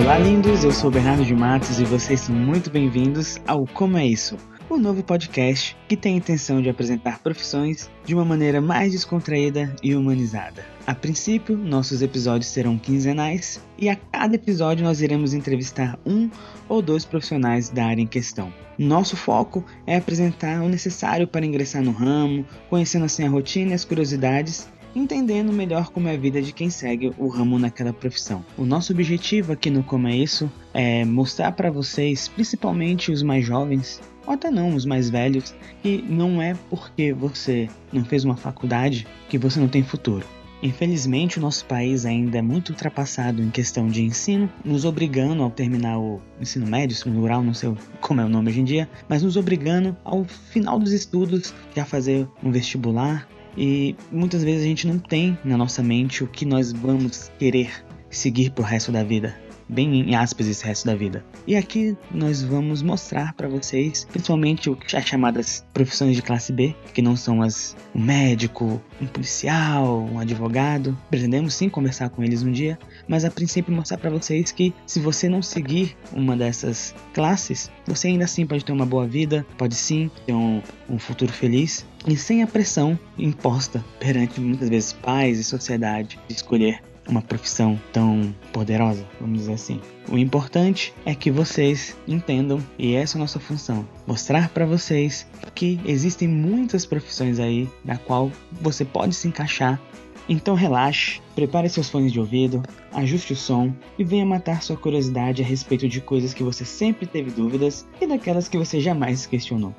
Olá, lindos! Eu sou Bernardo de Matos e vocês são muito bem-vindos ao Como é Isso? O novo podcast que tem a intenção de apresentar profissões de uma maneira mais descontraída e humanizada. A princípio, nossos episódios serão quinzenais e a cada episódio nós iremos entrevistar um ou dois profissionais da área em questão. Nosso foco é apresentar o necessário para ingressar no ramo, conhecendo assim a rotina e as curiosidades entendendo melhor como é a vida de quem segue o ramo naquela profissão. O nosso objetivo aqui no Como é Isso é mostrar para vocês, principalmente os mais jovens, ou até não, os mais velhos, que não é porque você não fez uma faculdade que você não tem futuro. Infelizmente, o nosso país ainda é muito ultrapassado em questão de ensino, nos obrigando ao terminar o ensino médio, ensino rural, não sei como é o nome hoje em dia, mas nos obrigando ao final dos estudos já fazer um vestibular, e muitas vezes a gente não tem na nossa mente o que nós vamos querer seguir pro resto da vida. Bem em aspas esse resto da vida. E aqui nós vamos mostrar para vocês, principalmente as chamadas profissões de classe B, que não são as um médico, um policial, um advogado. Pretendemos sim conversar com eles um dia, mas a princípio mostrar para vocês que se você não seguir uma dessas classes, você ainda assim pode ter uma boa vida, pode sim ter um, um futuro feliz e sem a pressão imposta perante muitas vezes pais e sociedade de escolher uma profissão tão poderosa, vamos dizer assim. O importante é que vocês entendam, e essa é a nossa função, mostrar para vocês que existem muitas profissões aí na qual você pode se encaixar. Então relaxe, prepare seus fones de ouvido, ajuste o som e venha matar sua curiosidade a respeito de coisas que você sempre teve dúvidas e daquelas que você jamais questionou.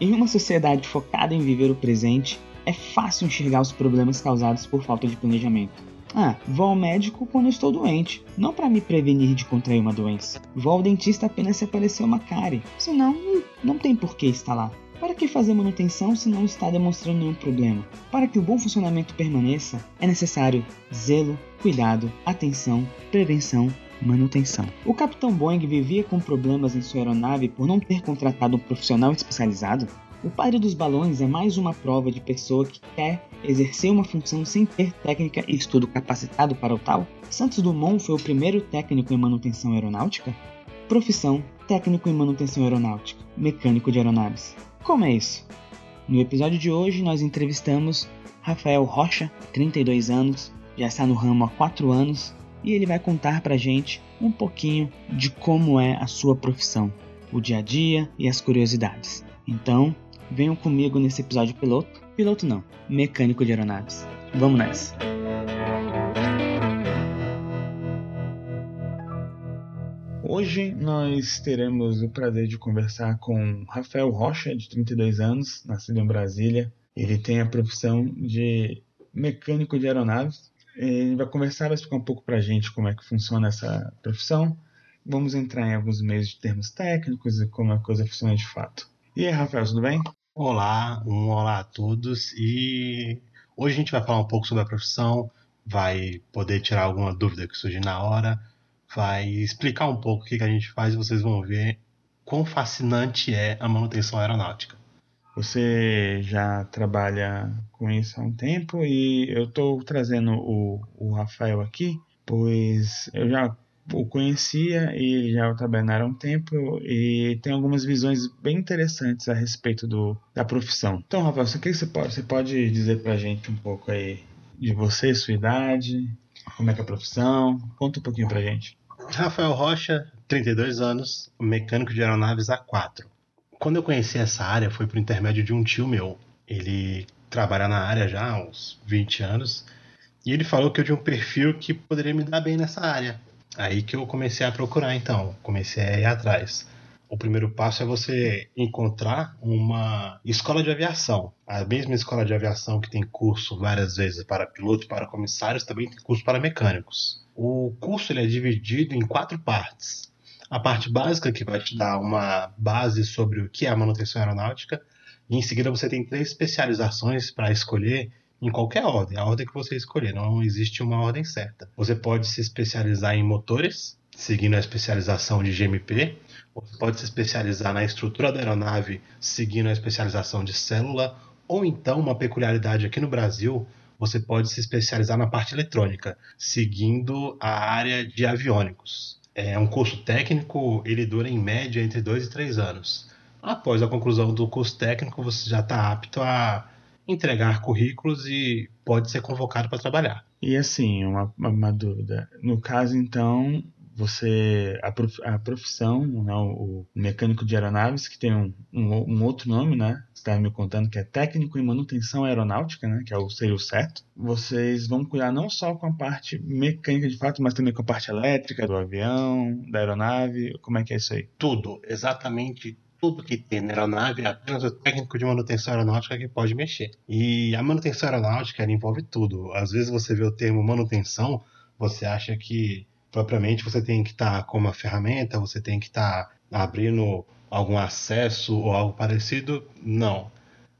Em uma sociedade focada em viver o presente, é fácil enxergar os problemas causados por falta de planejamento. Ah, vou ao médico quando estou doente, não para me prevenir de contrair uma doença. Vou ao dentista apenas se aparecer uma cárie, senão não tem por que estar lá. Para que fazer manutenção se não está demonstrando nenhum problema? Para que o bom funcionamento permaneça, é necessário zelo, cuidado, atenção, prevenção manutenção. O capitão Boeing vivia com problemas em sua aeronave por não ter contratado um profissional especializado? O padre dos balões é mais uma prova de pessoa que quer exercer uma função sem ter técnica e estudo capacitado para o tal? Santos Dumont foi o primeiro técnico em manutenção aeronáutica? Profissão: técnico em manutenção aeronáutica, mecânico de aeronaves. Como é isso? No episódio de hoje nós entrevistamos Rafael Rocha, 32 anos, já está no ramo há 4 anos e ele vai contar pra gente um pouquinho de como é a sua profissão, o dia a dia e as curiosidades. Então, venham comigo nesse episódio piloto. Piloto não, mecânico de aeronaves. Vamos nessa! Hoje nós teremos o prazer de conversar com Rafael Rocha, de 32 anos, nascido em Brasília. Ele tem a profissão de mecânico de aeronaves ele vai conversar, vai explicar um pouco para a gente como é que funciona essa profissão. Vamos entrar em alguns meios de termos técnicos e como a coisa funciona de fato. E aí, Rafael, tudo bem? Olá, um olá a todos. E hoje a gente vai falar um pouco sobre a profissão, vai poder tirar alguma dúvida que surgir na hora, vai explicar um pouco o que, a gente faz e vocês vão ver quão fascinante é a manutenção aeronáutica. Você já trabalha com isso há um tempo e eu estou trazendo o, o Rafael aqui, pois eu já o conhecia e já trabalhava há um tempo e tem algumas visões bem interessantes a respeito do, da profissão. Então, Rafael, o que você pode, você pode dizer para a gente um pouco aí de você, sua idade, como é que é a profissão? Conta um pouquinho para a gente. Rafael Rocha, 32 anos, mecânico de aeronaves A4. Quando eu conheci essa área foi por intermédio de um tio meu. Ele trabalha na área já há uns 20 anos e ele falou que eu tinha um perfil que poderia me dar bem nessa área. Aí que eu comecei a procurar então, comecei a ir atrás. O primeiro passo é você encontrar uma escola de aviação. A mesma escola de aviação que tem curso várias vezes para pilotos, para comissários, também tem curso para mecânicos. O curso ele é dividido em quatro partes. A parte básica, que vai te dar uma base sobre o que é a manutenção aeronáutica, e em seguida você tem três especializações para escolher em qualquer ordem, a ordem que você escolher, não existe uma ordem certa. Você pode se especializar em motores, seguindo a especialização de GMP, você pode se especializar na estrutura da aeronave, seguindo a especialização de célula, ou então, uma peculiaridade aqui no Brasil, você pode se especializar na parte eletrônica, seguindo a área de aviônicos. É um curso técnico, ele dura em média entre dois e três anos. Após a conclusão do curso técnico, você já está apto a entregar currículos e pode ser convocado para trabalhar. E assim, uma, uma dúvida. No caso, então, você a, prof, a profissão, né, o mecânico de aeronaves, que tem um, um, um outro nome, né? Você estava me contando que é técnico em manutenção aeronáutica, né? Que é o, seria o certo. Vocês vão cuidar não só com a parte mecânica de fato, mas também com a parte elétrica do avião, da aeronave. Como é que é isso aí? Tudo, exatamente tudo que tem na aeronave é apenas o técnico de manutenção aeronáutica que pode mexer. E a manutenção aeronáutica envolve tudo. Às vezes você vê o termo manutenção, você acha que propriamente você tem que estar tá com uma ferramenta, você tem que estar tá abrindo algum acesso ou algo parecido. Não.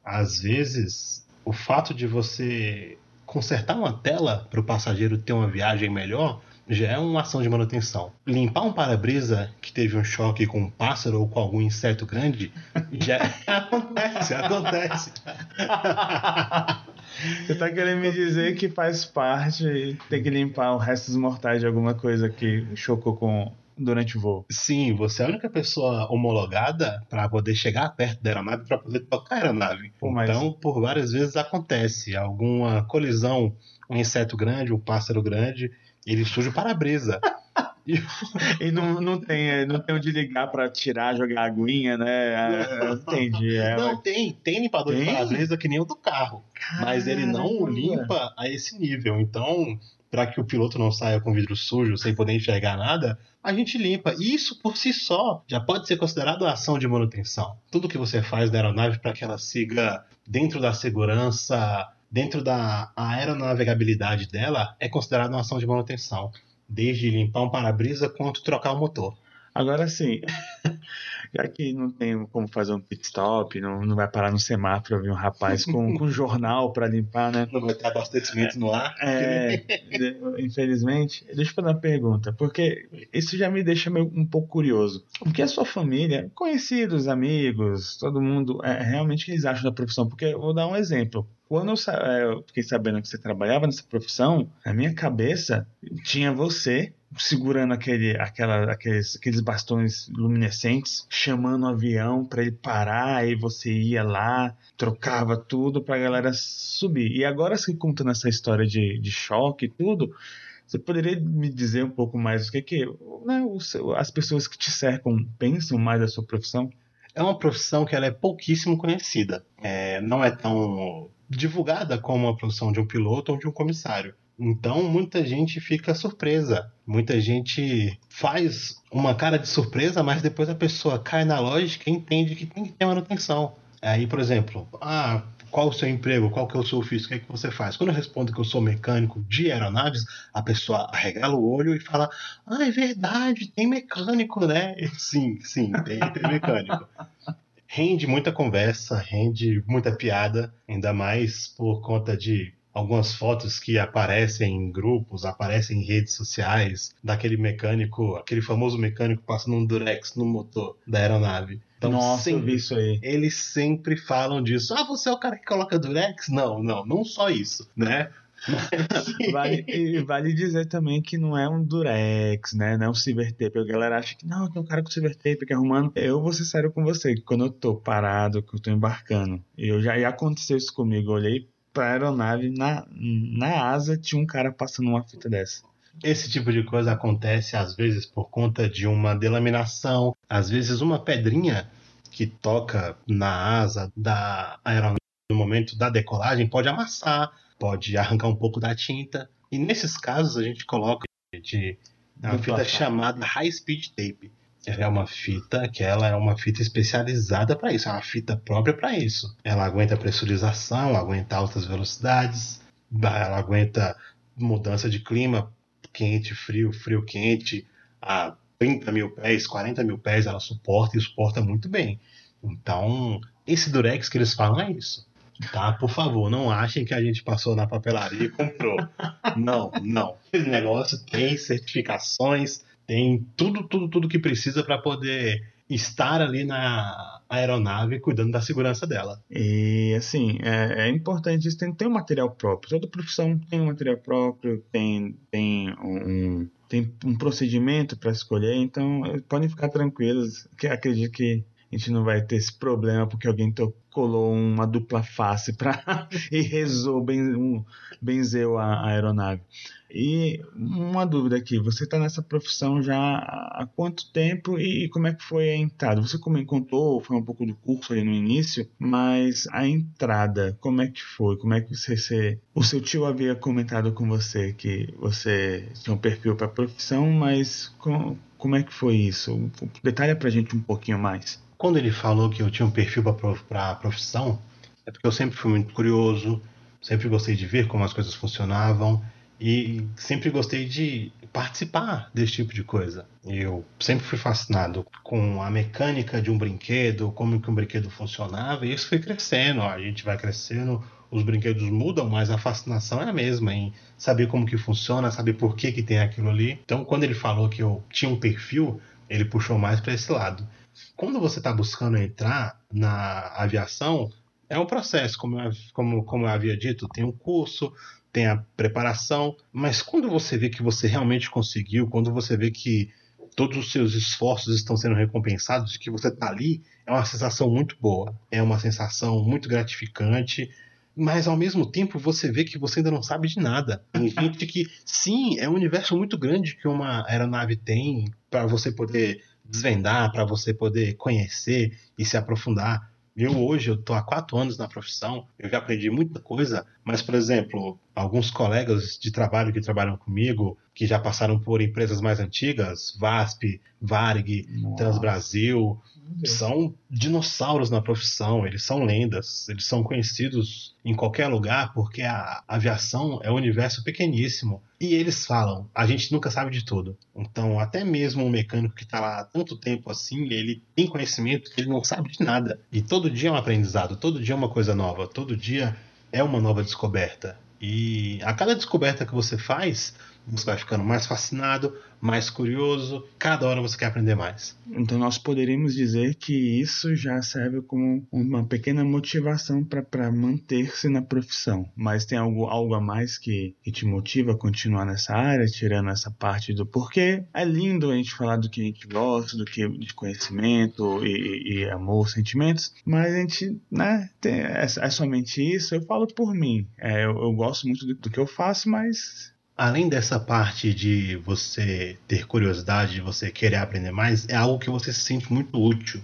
Às vezes, o fato de você consertar uma tela para o passageiro ter uma viagem melhor já é uma ação de manutenção. Limpar um para-brisa que teve um choque com um pássaro ou com algum inseto grande já acontece, acontece. Você tá querendo me dizer que faz parte ter que limpar o resto dos mortais de alguma coisa que chocou com durante o voo? Sim, você é a única pessoa homologada para poder chegar perto da aeronave para poder tocar a aeronave. Pô, mas... Então, por várias vezes acontece alguma colisão, um inseto grande, um pássaro grande, ele suja o para-brisa. E não, não, tem, não tem onde ligar para tirar, jogar aguinha, né? Não, Entendi. É, não, mas... tem. Tem limpador tem? de para-brisa que nem o do carro. Caramba. Mas ele não limpa a esse nível. Então, para que o piloto não saia com vidro sujo, sem poder enxergar nada, a gente limpa. E isso por si só já pode ser considerado ação de manutenção. Tudo que você faz da aeronave para que ela siga dentro da segurança dentro da aeronavegabilidade dela, é considerado uma ação de manutenção, desde limpar um para-brisa quanto trocar o motor. Agora sim, já que não tem como fazer um pit stop, não, não vai parar no semáforo ver um rapaz com, com um jornal para limpar, né? Não vai ter abastecimento no ar. É, infelizmente. Deixa eu fazer uma pergunta, porque isso já me deixa meio, um pouco curioso. O que a sua família, conhecidos, amigos, todo mundo, é, realmente eles acham da profissão? Porque eu vou dar um exemplo. Quando eu, é, eu fiquei sabendo que você trabalhava nessa profissão, na minha cabeça tinha você segurando aquele, aquela, aqueles, aqueles bastões luminescentes, chamando o avião para ele parar, aí você ia lá, trocava tudo para a galera subir. E agora, se contando essa história de, de choque e tudo, você poderia me dizer um pouco mais o que, que né, as pessoas que te cercam pensam mais da sua profissão? É uma profissão que ela é pouquíssimo conhecida. É, não é tão divulgada como a profissão de um piloto ou de um comissário. Então muita gente fica surpresa. Muita gente faz uma cara de surpresa, mas depois a pessoa cai na lógica e entende que tem que ter manutenção. Aí, por exemplo, ah, qual o seu emprego, qual que é o seu ofício, o que é que você faz? Quando eu respondo que eu sou mecânico de aeronaves, a pessoa arregala o olho e fala, ah, é verdade, tem mecânico, né? Sim, sim, tem, tem mecânico. Rende muita conversa, rende muita piada, ainda mais por conta de algumas fotos que aparecem em grupos, aparecem em redes sociais, daquele mecânico, aquele famoso mecânico passando um durex no motor da aeronave. Então, Nossa, sempre, isso aí. Eles sempre falam disso. Ah, você é o cara que coloca durex? Não, não, não só isso, né? Vale, vale dizer também que não é um durex, né? Não é um silver tape. A galera acha que não, tem um cara com silver tape que arrumando. Eu vou ser sério com você, que quando eu tô parado, que eu tô embarcando, eu já, já aconteceu isso comigo. Eu olhei pra aeronave, na, na asa tinha um cara passando uma fita dessa. Esse tipo de coisa acontece às vezes por conta de uma delaminação, às vezes uma pedrinha que toca na asa da aeronave no momento da decolagem pode amassar, pode arrancar um pouco da tinta. E nesses casos a gente coloca de uma fita chamada high speed tape. Ela é uma fita que ela é uma fita especializada para isso, é uma fita própria para isso. Ela aguenta pressurização, aguenta altas velocidades, ela aguenta mudança de clima, quente, frio, frio, quente, a 30 mil pés, 40 mil pés, ela suporta e suporta muito bem. Então, esse Durex que eles falam é isso. Tá? Por favor, não achem que a gente passou na papelaria e comprou. não, não. Esse negócio tem certificações, tem tudo, tudo, tudo que precisa para poder estar ali na aeronave cuidando da segurança dela. E assim, é, é importante isso, tem, tem um material próprio. Toda profissão tem um material próprio, tem, tem um, tem um procedimento para escolher, então podem ficar tranquilos, que acredito que a gente não vai ter esse problema porque alguém colou uma dupla face para e rezou, ben, benzeu a, aeronave. E uma dúvida aqui, você está nessa profissão já há quanto tempo e como é que foi a entrada? Você como contou, foi um pouco do curso ali no início, mas a entrada, como é que foi? Como é que você, você o seu tio havia comentado com você que você tinha um perfil para a profissão, mas com, como é que foi isso? Detalha a gente um pouquinho mais. Quando ele falou que eu tinha um perfil para a profissão, é porque eu sempre fui muito curioso, sempre gostei de ver como as coisas funcionavam e sempre gostei de participar desse tipo de coisa. Eu sempre fui fascinado com a mecânica de um brinquedo, como que um brinquedo funcionava, e isso foi crescendo. A gente vai crescendo, os brinquedos mudam, mas a fascinação é a mesma em saber como que funciona, saber por que que tem aquilo ali. Então, quando ele falou que eu tinha um perfil, ele puxou mais para esse lado. Quando você está buscando entrar na aviação, é um processo, como eu, como, como eu havia dito, tem um curso, tem a preparação, mas quando você vê que você realmente conseguiu, quando você vê que todos os seus esforços estão sendo recompensados, que você está ali, é uma sensação muito boa, é uma sensação muito gratificante, mas ao mesmo tempo você vê que você ainda não sabe de nada. Tem gente que, sim, é um universo muito grande que uma aeronave tem para você poder desvendar, para você poder conhecer e se aprofundar. Eu hoje, eu tô há quatro anos na profissão, eu já aprendi muita coisa, mas, por exemplo, alguns colegas de trabalho que trabalham comigo, que já passaram por empresas mais antigas, VASP, Varg, Nossa. Transbrasil, são dinossauros na profissão, eles são lendas, eles são conhecidos em qualquer lugar porque a aviação é um universo pequeníssimo. E eles falam, a gente nunca sabe de tudo. Então, até mesmo um mecânico que está lá há tanto tempo assim, ele tem conhecimento que ele não sabe de nada. E todo dia é um aprendizado, todo dia é uma coisa nova, todo dia é uma nova descoberta. E a cada descoberta que você faz, você vai ficando mais fascinado, mais curioso, cada hora você quer aprender mais. Então nós poderíamos dizer que isso já serve como uma pequena motivação para manter-se na profissão. Mas tem algo, algo a mais que, que te motiva a continuar nessa área, tirando essa parte do porquê. É lindo a gente falar do que a gente gosta, do que de conhecimento e, e amor, sentimentos, mas a gente, né, tem, é, é somente isso. Eu falo por mim. É, eu, eu gosto muito do, do que eu faço, mas além dessa parte de você ter curiosidade, de você querer aprender mais, é algo que você se sente muito útil.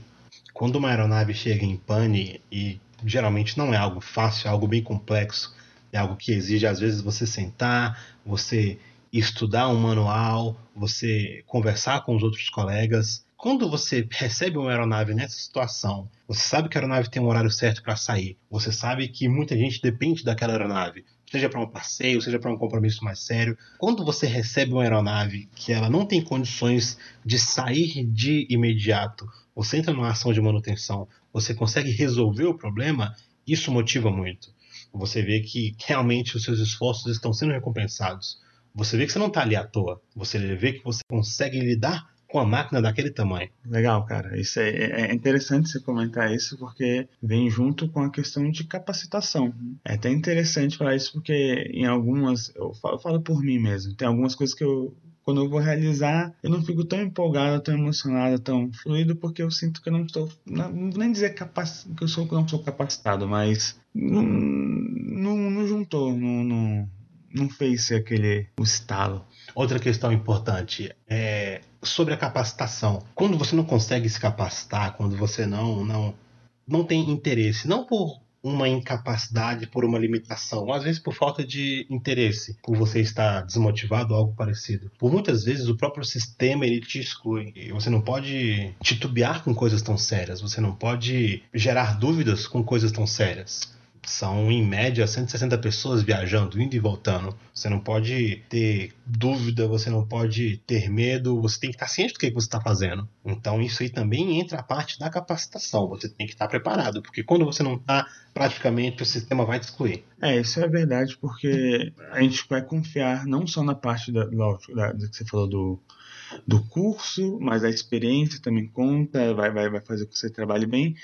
Quando uma aeronave chega em pane, e geralmente não é algo fácil, é algo bem complexo, é algo que exige às vezes você sentar, você estudar um manual, você conversar com os outros colegas. Quando você recebe uma aeronave nessa situação, você sabe que a aeronave tem um horário certo para sair, você sabe que muita gente depende daquela aeronave, seja para um passeio, seja para um compromisso mais sério. Quando você recebe uma aeronave que ela não tem condições de sair de imediato, você entra numa ação de manutenção, você consegue resolver o problema, isso motiva muito. Você vê que realmente os seus esforços estão sendo recompensados. Você vê que você não está ali à toa. Você vê que você consegue lidar com a máquina daquele tamanho. Legal, cara. Isso é, é, é, interessante você comentar isso porque vem junto com a questão de capacitação. É até interessante falar isso porque em algumas, eu falo, eu falo por mim mesmo, tem algumas coisas que eu quando eu vou realizar, eu não fico tão empolgado, tão emocionado, tão fluido, porque eu sinto que eu não estou, não, nem dizer que eu sou, não sou capacitado, mas não, não, não juntou, não, não, não fez aquele o estalo. Outra questão importante é sobre a capacitação. Quando você não consegue se capacitar, quando você não não não tem interesse, não por uma incapacidade, por uma limitação, às vezes por falta de interesse, por você estar desmotivado ou algo parecido. Por muitas vezes o próprio sistema ele te exclui. Você não pode titubear com coisas tão sérias, você não pode gerar dúvidas com coisas tão sérias. São, em média, 160 pessoas viajando, indo e voltando. Você não pode ter dúvida, você não pode ter medo, você tem que estar ciente do que você está fazendo. Então, isso aí também entra a parte da capacitação. Você tem que estar preparado, porque quando você não está, praticamente o sistema vai te excluir. É, isso é verdade, porque a gente vai confiar não só na parte da, da, do que você falou do, do curso, mas a experiência também conta, vai, vai, vai fazer com que você trabalhe bem.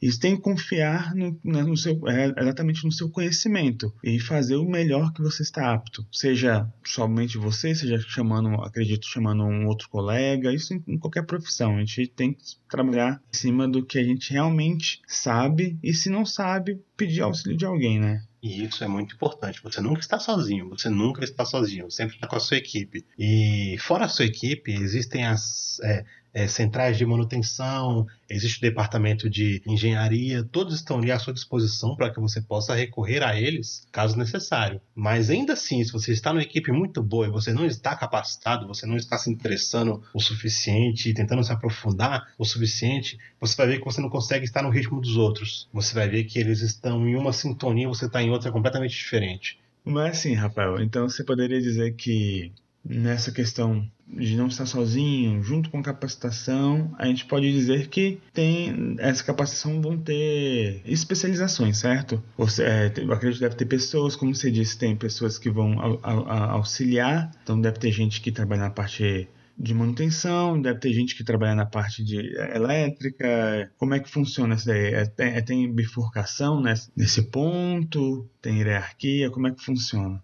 E você tem que confiar no, no seu, é, exatamente no seu conhecimento e fazer o melhor que você está apto. Seja somente você, seja chamando, acredito, chamando um outro colega, isso em, em qualquer profissão. A gente tem que trabalhar em cima do que a gente realmente sabe e se não sabe, pedir auxílio de alguém, né? E isso é muito importante. Você nunca está sozinho. Você nunca está sozinho. Sempre está com a sua equipe. E fora a sua equipe, existem as é, é, centrais de manutenção, existe o departamento de engenharia, todos estão ali à sua disposição para que você possa recorrer a eles caso necessário. Mas ainda assim, se você está numa equipe muito boa e você não está capacitado, você não está se interessando o suficiente, tentando se aprofundar o suficiente, você vai ver que você não consegue estar no ritmo dos outros. Você vai ver que eles estão em uma sintonia, você está em outra completamente diferente. Mas assim, Rafael, então você poderia dizer que nessa questão de não estar sozinho, junto com capacitação, a gente pode dizer que tem essa capacitação vão ter especializações, certo? Você, é, eu acredito que deve ter pessoas, como você disse, tem pessoas que vão auxiliar, então deve ter gente que trabalha na parte de manutenção, deve ter gente que trabalha na parte de elétrica. Como é que funciona isso daí? É, tem, é, tem bifurcação nesse, nesse ponto? Tem hierarquia? Como é que funciona?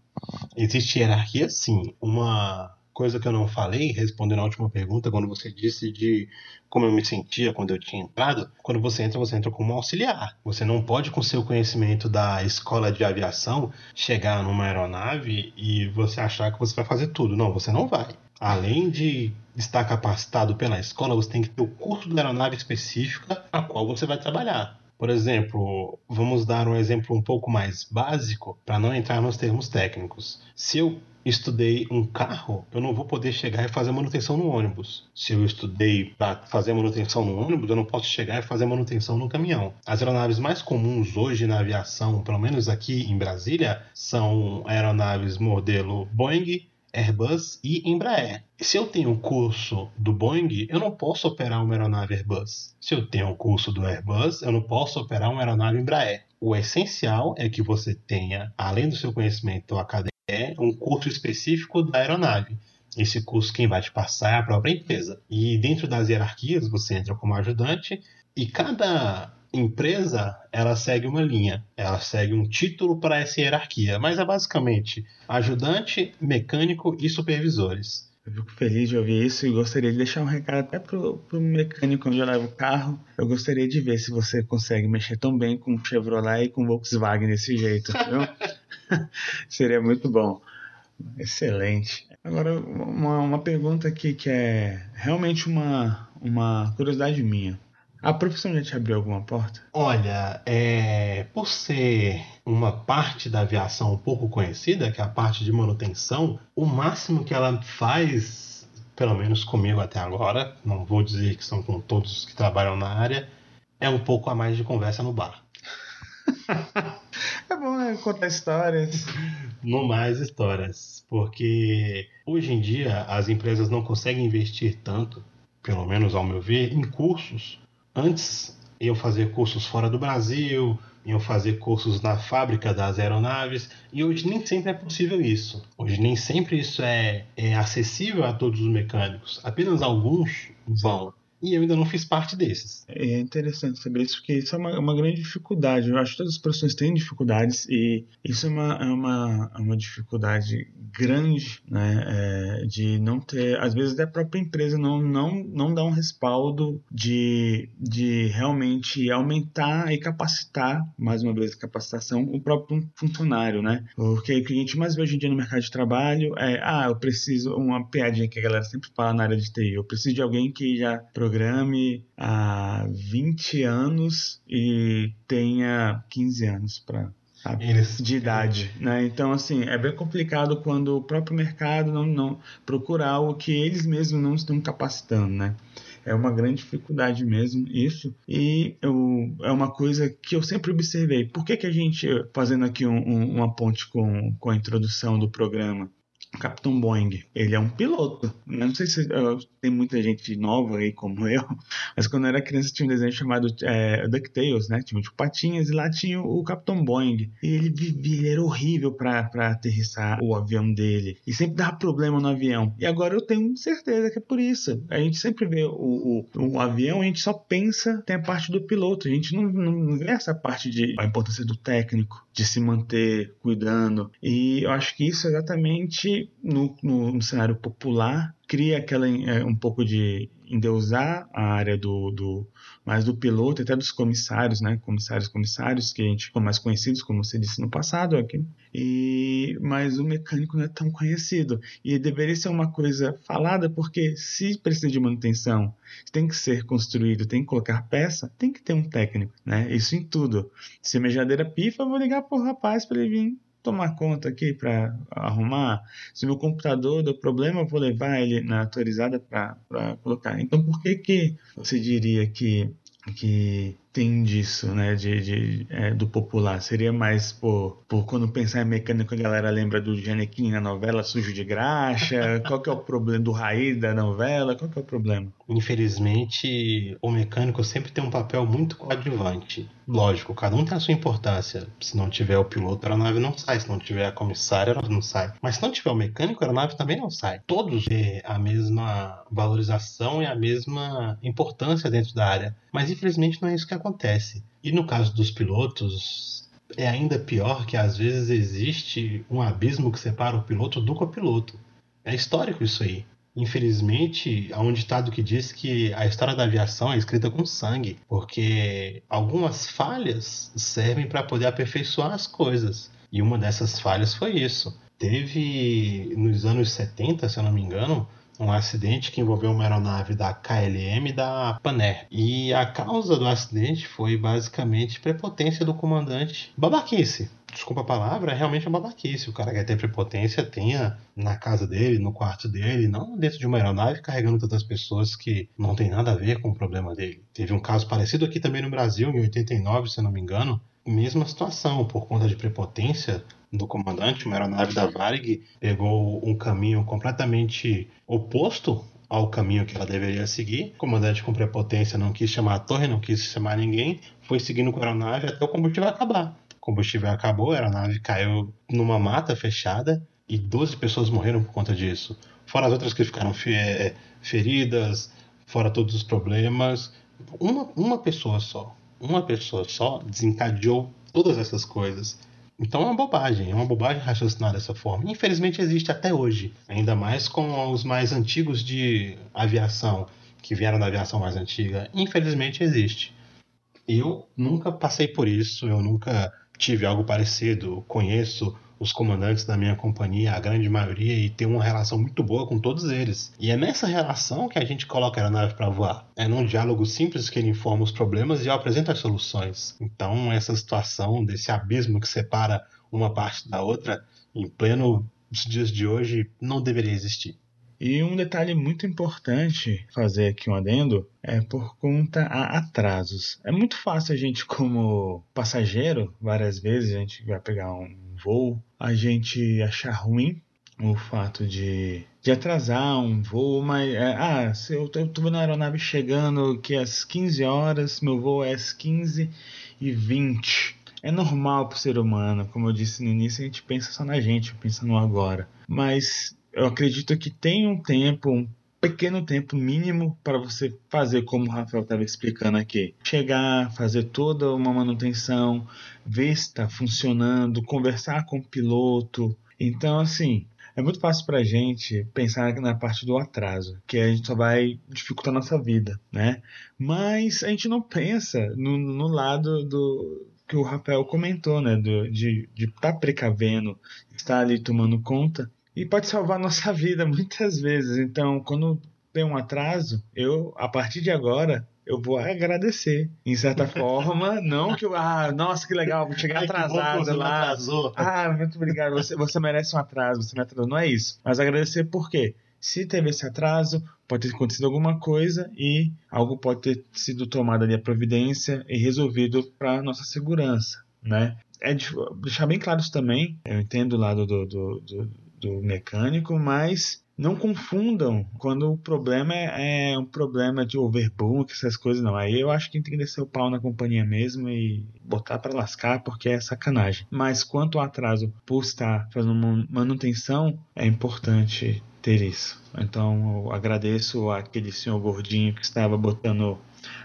Existe hierarquia, sim. Uma coisa que eu não falei, respondendo a última pergunta, quando você disse de como eu me sentia quando eu tinha entrado, quando você entra, você entra como auxiliar. Você não pode, com seu conhecimento da escola de aviação, chegar numa aeronave e você achar que você vai fazer tudo. Não, você não vai. Além de estar capacitado pela escola, você tem que ter o curso da aeronave específica a qual você vai trabalhar. Por exemplo, vamos dar um exemplo um pouco mais básico para não entrar nos termos técnicos. Se eu estudei um carro, eu não vou poder chegar e fazer manutenção no ônibus. Se eu estudei para fazer manutenção no ônibus, eu não posso chegar e fazer manutenção no caminhão. As aeronaves mais comuns hoje na aviação, pelo menos aqui em Brasília, são aeronaves modelo Boeing, Airbus e Embraer. Se eu tenho o curso do Boeing, eu não posso operar uma aeronave Airbus. Se eu tenho o curso do Airbus, eu não posso operar uma aeronave Embraer. O essencial é que você tenha, além do seu conhecimento acadêmico, um curso específico da aeronave. Esse curso quem vai te passar é a própria empresa. E dentro das hierarquias, você entra como ajudante e cada empresa ela segue uma linha, ela segue um título para essa hierarquia, mas é basicamente ajudante, mecânico e supervisores. Eu fico feliz de ouvir isso e gostaria de deixar um recado até pro, pro mecânico onde eu levo o carro. Eu gostaria de ver se você consegue mexer tão bem com Chevrolet e com Volkswagen desse jeito? Seria muito bom. Excelente. Agora, uma, uma pergunta aqui que é realmente uma, uma curiosidade minha. A profissão já te abriu alguma porta? Olha, é, por ser uma parte da aviação um pouco conhecida, que é a parte de manutenção, o máximo que ela faz, pelo menos comigo até agora, não vou dizer que são com todos que trabalham na área, é um pouco a mais de conversa no bar. é bom né? contar histórias. No mais histórias, porque hoje em dia as empresas não conseguem investir tanto, pelo menos ao meu ver, em cursos Antes iam fazer cursos fora do Brasil, iam fazer cursos na fábrica das aeronaves, e hoje nem sempre é possível isso. Hoje nem sempre isso é, é acessível a todos os mecânicos. Apenas alguns vão e eu ainda não fiz parte desses. É interessante saber isso, porque isso é uma, uma grande dificuldade. Eu acho que todas as profissões têm dificuldades e isso é uma, é uma, é uma dificuldade grande, né? É, de não ter, às vezes, a própria empresa não, não, não dá um respaldo de, de realmente aumentar e capacitar, mais uma vez, capacitação, o próprio funcionário, né? Porque o que a gente mais vê hoje em dia no mercado de trabalho é, ah, eu preciso, uma piadinha que a galera sempre fala na área de TI, eu preciso de alguém que já programe há 20 anos e tenha 15 anos para de idade, né? Então assim é bem complicado quando o próprio mercado não, não procura algo que eles mesmos não estão capacitando, né? É uma grande dificuldade mesmo isso e eu, é uma coisa que eu sempre observei. Por que, que a gente fazendo aqui um, um, uma ponte com, com a introdução do programa? Capitão Boeing, ele é um piloto. Não sei se tem muita gente nova aí como eu, mas quando eu era criança tinha um desenho chamado é, DuckTales, né? Tinha tipo patinhas e lá tinha o Capitão Boeing. E ele vivia, ele era horrível para aterrissar o avião dele. E sempre dava problema no avião. E agora eu tenho certeza que é por isso. A gente sempre vê o, o, o avião, a gente só pensa, tem a parte do piloto. A gente não, não vê essa parte de a importância do técnico, de se manter cuidando. E eu acho que isso é exatamente no, no, no cenário popular cria aquela é, um pouco de endeusar a área do, do mais do piloto até dos comissários, né? Comissários, comissários que a gente ficou mais conhecidos, como você disse no passado aqui. E mas o mecânico não é tão conhecido e deveria ser uma coisa falada porque se precisa de manutenção, tem que ser construído, tem que colocar peça, tem que ter um técnico, né? Isso em tudo. Se a minha geladeira pifa, eu vou ligar pro rapaz para ele vir tomar conta aqui para arrumar. Se meu computador deu problema, eu vou levar ele na autorizada para colocar. Então, por que, que você diria que, que tem disso, né, de, de é, do popular? Seria mais por, por quando pensar em mecânico a galera lembra do Janequim na novela Sujo de Graxa? Qual que é o problema do raiz da novela? Qual que é o problema? Infelizmente, o mecânico sempre tem um papel muito coadjuvante. Lógico, cada um tem a sua importância. Se não tiver o piloto, a aeronave não sai. Se não tiver a comissária, a aeronave não sai. Mas se não tiver o mecânico, a aeronave também não sai. Todos têm a mesma valorização e a mesma importância dentro da área. Mas infelizmente não é isso que acontece. E no caso dos pilotos, é ainda pior que às vezes existe um abismo que separa o piloto do copiloto. É histórico isso aí. Infelizmente, há um ditado que diz que a história da aviação é escrita com sangue, porque algumas falhas servem para poder aperfeiçoar as coisas. E uma dessas falhas foi isso. Teve nos anos 70, se eu não me engano, um acidente que envolveu uma aeronave da KLM da Paner. E a causa do acidente foi basicamente prepotência do comandante. Babaquice. Desculpa a palavra, é realmente uma babaquice. O cara quer ter prepotência, tenha na casa dele, no quarto dele, não dentro de uma aeronave carregando tantas pessoas que não tem nada a ver com o problema dele. Teve um caso parecido aqui também no Brasil, em 89, se eu não me engano. Mesma situação, por conta de prepotência, do comandante, uma aeronave da Varig, pegou um caminho completamente oposto ao caminho que ela deveria seguir. O comandante com prepotência não quis chamar a torre, não quis chamar ninguém, foi seguindo com a aeronave até o combustível acabar. O combustível acabou, a aeronave caiu numa mata fechada e 12 pessoas morreram por conta disso. Fora as outras que ficaram é, feridas, fora todos os problemas. Uma, uma pessoa só, uma pessoa só desencadeou todas essas coisas. Então é uma bobagem, é uma bobagem raciocinar dessa forma. Infelizmente existe até hoje, ainda mais com os mais antigos de aviação, que vieram da aviação mais antiga. Infelizmente existe. Eu nunca passei por isso, eu nunca tive algo parecido. Conheço os comandantes da minha companhia, a grande maioria, e tenho uma relação muito boa com todos eles. E é nessa relação que a gente coloca a aeronave para voar. É num diálogo simples que ele informa os problemas e eu apresento as soluções. Então, essa situação desse abismo que separa uma parte da outra, em pleno dias de hoje, não deveria existir. E um detalhe muito importante fazer aqui um adendo é por conta a atrasos. É muito fácil a gente, como passageiro, várias vezes a gente vai pegar um voo, a gente achar ruim o fato de, de atrasar um voo, mas é, ah, se eu eu tô vendo a aeronave chegando que às 15 horas, meu voo é às 15 e 20. É normal para o ser humano, como eu disse no início, a gente pensa só na gente, pensa no agora. Mas eu acredito que tem um tempo, um pequeno tempo mínimo para você fazer como o Rafael estava explicando aqui. Chegar, fazer toda uma manutenção, ver se está funcionando, conversar com o piloto. Então, assim, é muito fácil para a gente pensar na parte do atraso, que a gente só vai dificultar a nossa vida, né? Mas a gente não pensa no, no lado do que o Rafael comentou, né? Do, de estar tá precavendo, estar ali tomando conta e pode salvar nossa vida muitas vezes. Então, quando tem um atraso, eu, a partir de agora, eu vou agradecer. Em certa forma, não que eu, ah, nossa, que legal, vou chegar Ai, atrasado bom, lá. Atrasou. Ah, muito obrigado, você, você merece um atraso, você me atrasou. Não é isso. Mas agradecer por quê? Se teve esse atraso, pode ter acontecido alguma coisa e algo pode ter sido tomado ali a providência e resolvido para nossa segurança, né? É deixar bem claro isso também. Eu entendo o lado do, do, do do mecânico, mas não confundam quando o problema é, é um problema de overbook, essas coisas não. Aí eu acho que tem que descer o pau na companhia mesmo e botar para lascar porque é sacanagem. Mas quanto ao atraso por estar fazendo manutenção, é importante ter isso. Então eu agradeço aquele senhor gordinho que estava botando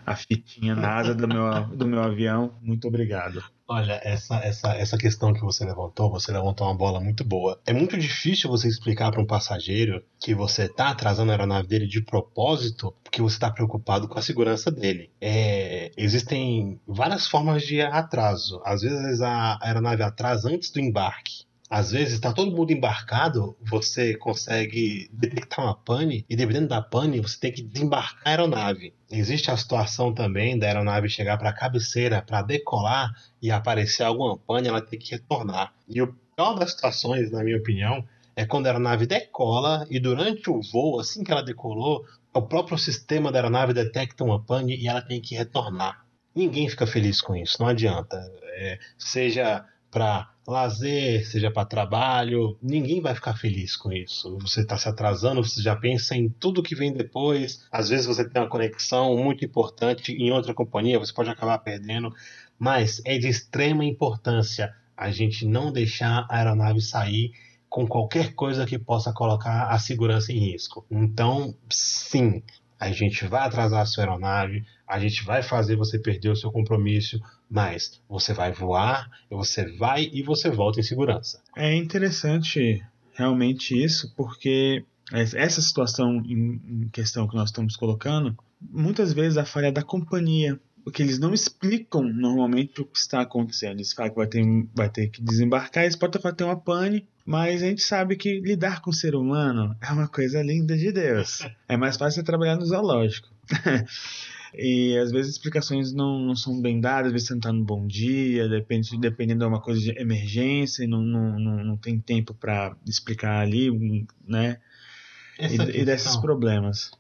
a fitinha na asa do meu, do meu avião. Muito obrigado. Olha, essa, essa, essa questão que você levantou, você levantou uma bola muito boa. É muito difícil você explicar para um passageiro que você está atrasando a aeronave dele de propósito porque você está preocupado com a segurança dele. É, existem várias formas de atraso. Às vezes a aeronave atrasa antes do embarque às vezes está todo mundo embarcado, você consegue detectar uma pane e dependendo da pane você tem que desembarcar a aeronave. Existe a situação também da aeronave chegar para a cabeceira para decolar e aparecer alguma pane, ela tem que retornar. E o pior das situações, na minha opinião, é quando a aeronave decola e durante o voo, assim que ela decolou, o próprio sistema da aeronave detecta uma pane e ela tem que retornar. Ninguém fica feliz com isso, não adianta. É, seja para lazer, seja para trabalho, ninguém vai ficar feliz com isso. Você está se atrasando, você já pensa em tudo que vem depois. Às vezes você tem uma conexão muito importante em outra companhia, você pode acabar perdendo, mas é de extrema importância a gente não deixar a aeronave sair com qualquer coisa que possa colocar a segurança em risco. Então, sim, a gente vai atrasar a sua aeronave, a gente vai fazer você perder o seu compromisso, mas você vai voar, você vai e você volta em segurança. É interessante realmente isso, porque essa situação em questão que nós estamos colocando, muitas vezes a falha é da companhia, porque eles não explicam normalmente o que está acontecendo. Eles falam que vai ter, vai ter que desembarcar, eles podem ter uma pane, mas a gente sabe que lidar com o ser humano é uma coisa linda de Deus. É mais fácil trabalhar no zoológico. E às vezes as explicações não, não são bem dadas, às vezes você não está no bom dia, depende, dependendo de uma coisa de emergência, e não, não, não, não tem tempo para explicar ali, né? e, questão, e desses problemas.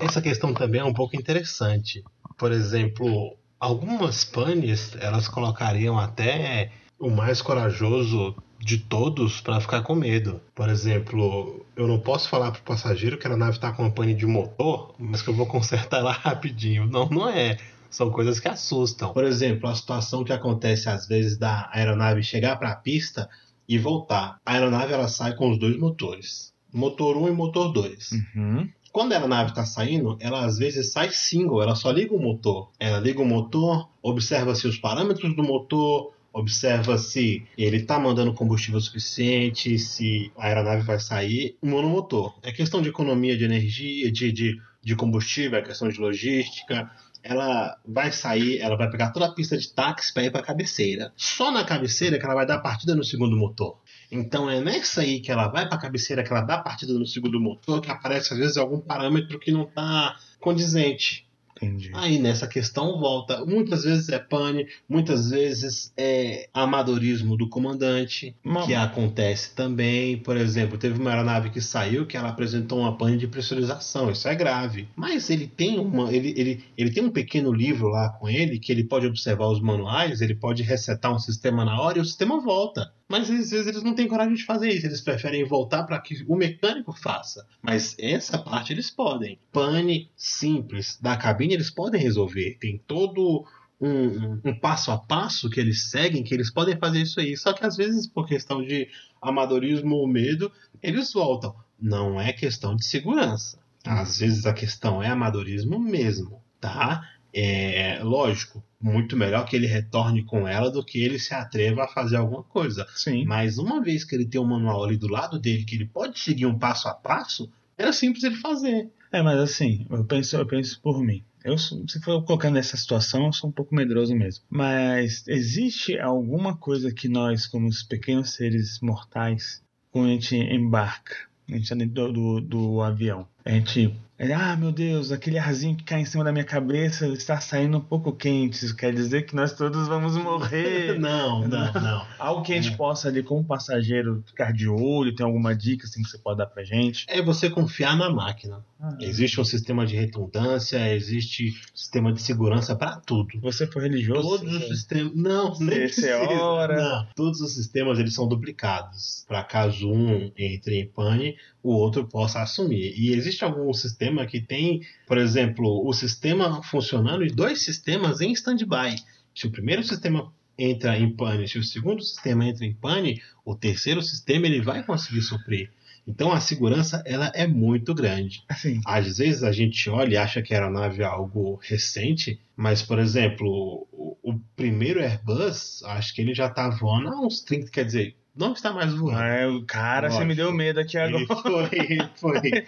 Essa questão também é um pouco interessante. Por exemplo, algumas panes elas colocariam até o mais corajoso de todos para ficar com medo. Por exemplo, eu não posso falar para o passageiro que a nave está com uma pane de motor, mas que eu vou consertar ela rapidinho. Não, não é. São coisas que assustam. Por exemplo, a situação que acontece às vezes da aeronave chegar para a pista e voltar. A aeronave ela sai com os dois motores, motor 1 e motor 2. Uhum. Quando a aeronave está saindo, ela às vezes sai single, ela só liga o motor. Ela liga o motor, observa se os parâmetros do motor, observa se ele está mandando combustível suficiente, se a aeronave vai sair, monomotor. É questão de economia de energia, de, de, de combustível, é questão de logística. Ela vai sair, ela vai pegar toda a pista de táxi para ir para a cabeceira. Só na cabeceira que ela vai dar partida no segundo motor. Então é nessa aí que ela vai para a cabeceira, que ela dá partida no segundo motor, que aparece às vezes algum parâmetro que não está condizente. Entendi. Aí nessa questão volta. Muitas vezes é pane, muitas vezes é amadorismo do comandante, que acontece também. Por exemplo, teve uma aeronave que saiu que ela apresentou uma pane de pressurização. Isso é grave. Mas ele tem uma, ele, ele, ele tem um pequeno livro lá com ele que ele pode observar os manuais, ele pode resetar um sistema na hora e o sistema volta. Mas às vezes eles não têm coragem de fazer isso, eles preferem voltar para que o mecânico faça. Mas essa parte eles podem. Pane simples da cabine eles podem resolver. Tem todo um, um, passo a passo que eles seguem, que eles podem fazer isso aí. Só que às vezes, por questão de amadorismo ou medo, eles voltam. Não é questão de segurança. Às vezes a questão é amadorismo mesmo, tá? É lógico, muito melhor que ele retorne com ela do que ele se atreva a fazer alguma coisa. Sim. Mas uma vez que ele tem um manual ali do lado dele, que ele pode seguir um passo a passo, era simples ele fazer. É, mas assim, eu penso, eu penso por mim. Eu, se for colocando nessa situação, eu sou um pouco medroso mesmo. Mas existe alguma coisa que nós, como os pequenos seres mortais, quando a gente embarca, a gente está dentro do, do, do avião, a gente ele, ah, meu Deus, aquele arzinho que cai em cima da minha cabeça está saindo um pouco quente. Isso quer dizer que nós todos vamos morrer. não, não, não. Algo que a gente é. possa ali, como passageiro, ficar de olho, tem alguma dica assim que você pode dar pra gente? É você confiar na máquina. Ah, existe um sistema de redundância, existe um sistema de segurança para tudo. Você foi religioso? Todos os sistemas. Não, nem precisa. Hora. Não. Todos os sistemas eles são duplicados. Para caso um entre em pane, o outro possa assumir. E existe algum sistema que tem, por exemplo, o sistema funcionando e dois sistemas em stand-by. Se o primeiro sistema entra em pane, se o segundo sistema entra em pane, o terceiro sistema ele vai conseguir suprir. Então a segurança ela é muito grande. Assim. Às vezes a gente olha e acha que a aeronave é algo recente, mas por exemplo, o, o primeiro Airbus, acho que ele já está voando há uns 30, quer dizer, não está mais voando. É, cara, Lógico. você me deu medo aqui agora. Foi, foi.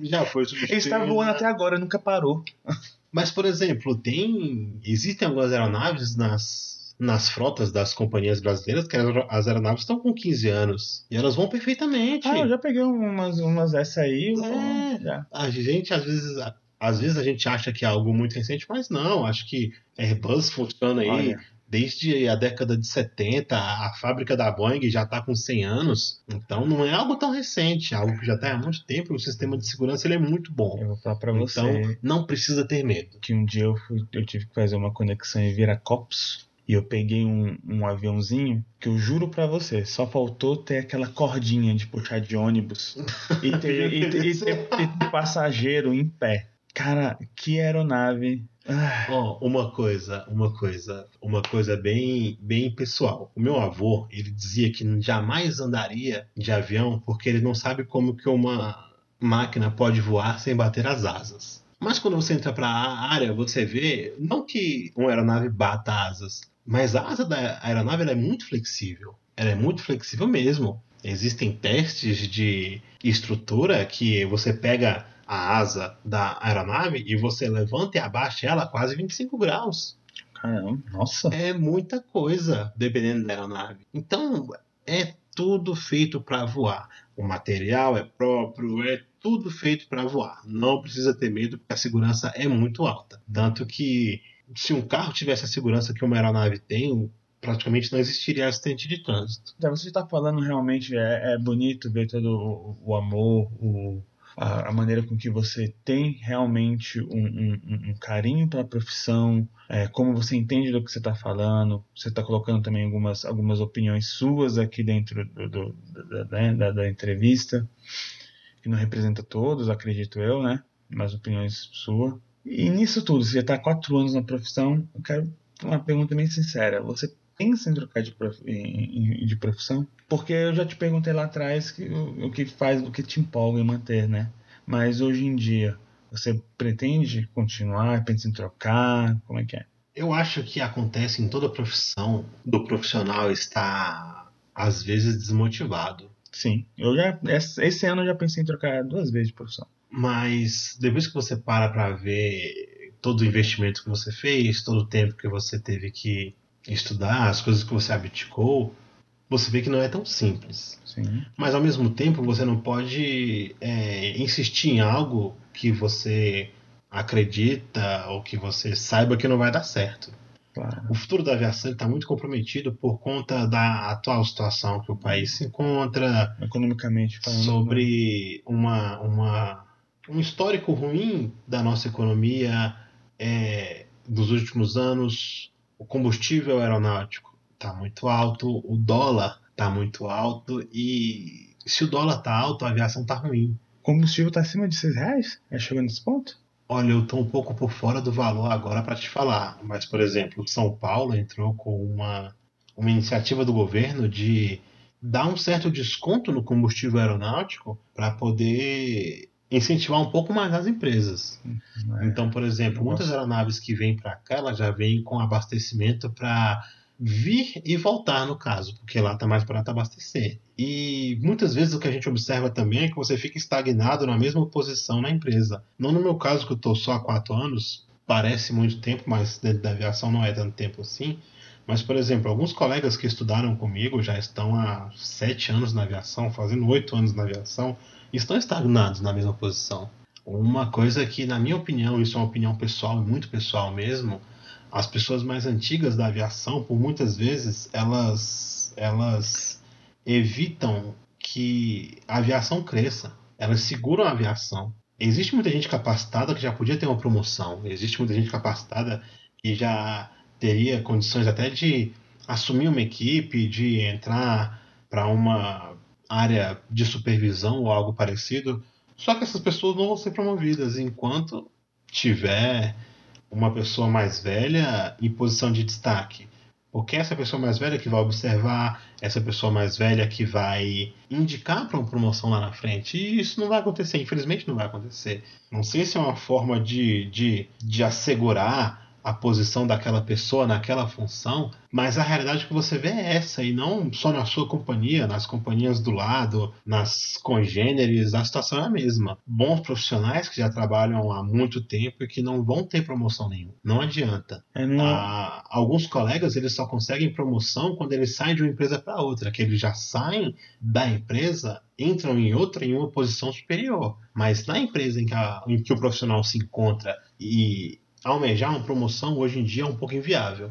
Já foi substituído. Ele está voando até agora, nunca parou. Mas, por exemplo, tem. Existem algumas aeronaves nas, nas frotas das companhias brasileiras que as aeronaves estão com 15 anos. E elas vão perfeitamente. Ah, eu já peguei umas, umas dessa aí. É, já. A gente, às vezes. Às vezes a gente acha que é algo muito recente, mas não. Acho que Airbus funciona aí. Olha desde a década de 70, a fábrica da Boeing já está com 100 anos, então não é algo tão recente, é algo que já está há muito tempo. O sistema de segurança ele é muito bom. Eu vou falar para você. Então não precisa ter medo. Que um dia eu, fui, eu tive que fazer uma conexão em Viracopos e eu peguei um, um aviãozinho que eu juro para você, só faltou ter aquela cordinha de puxar de ônibus e ter, e, e, e ter, ter passageiro em pé. Cara, que aeronave Oh, uma coisa, uma coisa, uma coisa bem, bem pessoal. O meu avô, ele dizia que jamais andaria de avião porque ele não sabe como que uma máquina pode voar sem bater as asas. Mas quando você entra para a área, você vê não que uma aeronave bata asas, mas a asa da aeronave é muito flexível. Ela é muito flexível mesmo. Existem testes de estrutura que você pega a asa da aeronave e você levanta e abaixa ela quase 25 graus. Caramba, nossa. É muita coisa, dependendo da aeronave. Então, é tudo feito para voar. O material é próprio, é tudo feito para voar. Não precisa ter medo, porque a segurança é muito alta. Tanto que, se um carro tivesse a segurança que uma aeronave tem, praticamente não existiria acidente de trânsito. Então, você está falando realmente, é, é bonito ver todo o, o amor, o, a, a, maneira com que você tem realmente um, um, um carinho pela profissão, é, como você entende do que você está falando, você está colocando também algumas, algumas opiniões suas aqui dentro do, do, do, né, da, da, entrevista, que não representa todos, acredito eu, né? Mas opiniões suas. E nisso tudo, você já está há quatro anos na profissão, eu quero uma pergunta bem sincera. Você pensa em trocar de, prof... de profissão? Porque eu já te perguntei lá atrás que, o, que faz, o que te empolga em manter, né? Mas hoje em dia, você pretende continuar, pensa em trocar? Como é que é? Eu acho que acontece em toda profissão do profissional estar às vezes desmotivado. Sim, eu já esse ano eu já pensei em trocar duas vezes de profissão. Mas depois que você para para ver todo o investimento que você fez, todo o tempo que você teve que estudar, as coisas que você abdicou, você vê que não é tão simples. Sim. Mas ao mesmo tempo você não pode é, insistir em algo que você acredita ou que você saiba que não vai dar certo. Claro. O futuro da aviação está muito comprometido por conta da atual situação que o país se encontra. Economicamente falando. Sobre uma, uma, um histórico ruim da nossa economia é, dos últimos anos, o combustível aeronáutico está muito alto, o dólar está muito alto e se o dólar está alto, a aviação está ruim. O combustível está acima de 6 reais? É chegando nesse ponto? Olha, eu estou um pouco por fora do valor agora para te falar, mas, por exemplo, São Paulo entrou com uma, uma iniciativa do governo de dar um certo desconto no combustível aeronáutico para poder incentivar um pouco mais as empresas. É, então, por exemplo, muitas aeronaves que vêm para cá, elas já vêm com abastecimento para vir e voltar, no caso, porque lá está mais barato abastecer. E muitas vezes o que a gente observa também é que você fica estagnado na mesma posição na empresa. Não no meu caso, que eu estou só há quatro anos, parece muito tempo, mas dentro da aviação não é tanto tempo assim. Mas, por exemplo, alguns colegas que estudaram comigo já estão há sete anos na aviação, fazendo oito anos na aviação, estão estagnados na mesma posição. Uma coisa que, na minha opinião, isso é uma opinião pessoal, muito pessoal mesmo, as pessoas mais antigas da aviação, por muitas vezes, elas, elas evitam que a aviação cresça. Elas seguram a aviação. Existe muita gente capacitada que já podia ter uma promoção. Existe muita gente capacitada que já teria condições até de assumir uma equipe, de entrar para uma área de supervisão ou algo parecido. Só que essas pessoas não vão ser promovidas enquanto tiver uma pessoa mais velha em posição de destaque. Porque essa pessoa mais velha que vai observar, essa pessoa mais velha que vai indicar para uma promoção lá na frente. E isso não vai acontecer, infelizmente não vai acontecer. Não sei se é uma forma de, de, de assegurar a posição daquela pessoa naquela função, mas a realidade que você vê é essa, e não só na sua companhia, nas companhias do lado, nas congêneres, a situação é a mesma. Bons profissionais que já trabalham há muito tempo e que não vão ter promoção nenhuma. Não adianta. É não... ah, alguns colegas eles só conseguem promoção quando eles saem de uma empresa para outra, que eles já saem da empresa entram em outra em uma posição superior. Mas na empresa em que, a, em que o profissional se encontra e almejar uma promoção hoje em dia é um pouco inviável.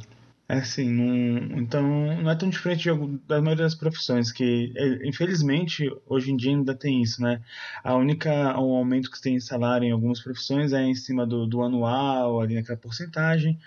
É assim, não, então não é tão diferente de, da maioria das profissões, que é, infelizmente hoje em dia ainda tem isso, né? A única o aumento que tem em salário em algumas profissões é em cima do, do anual, ali naquela porcentagem,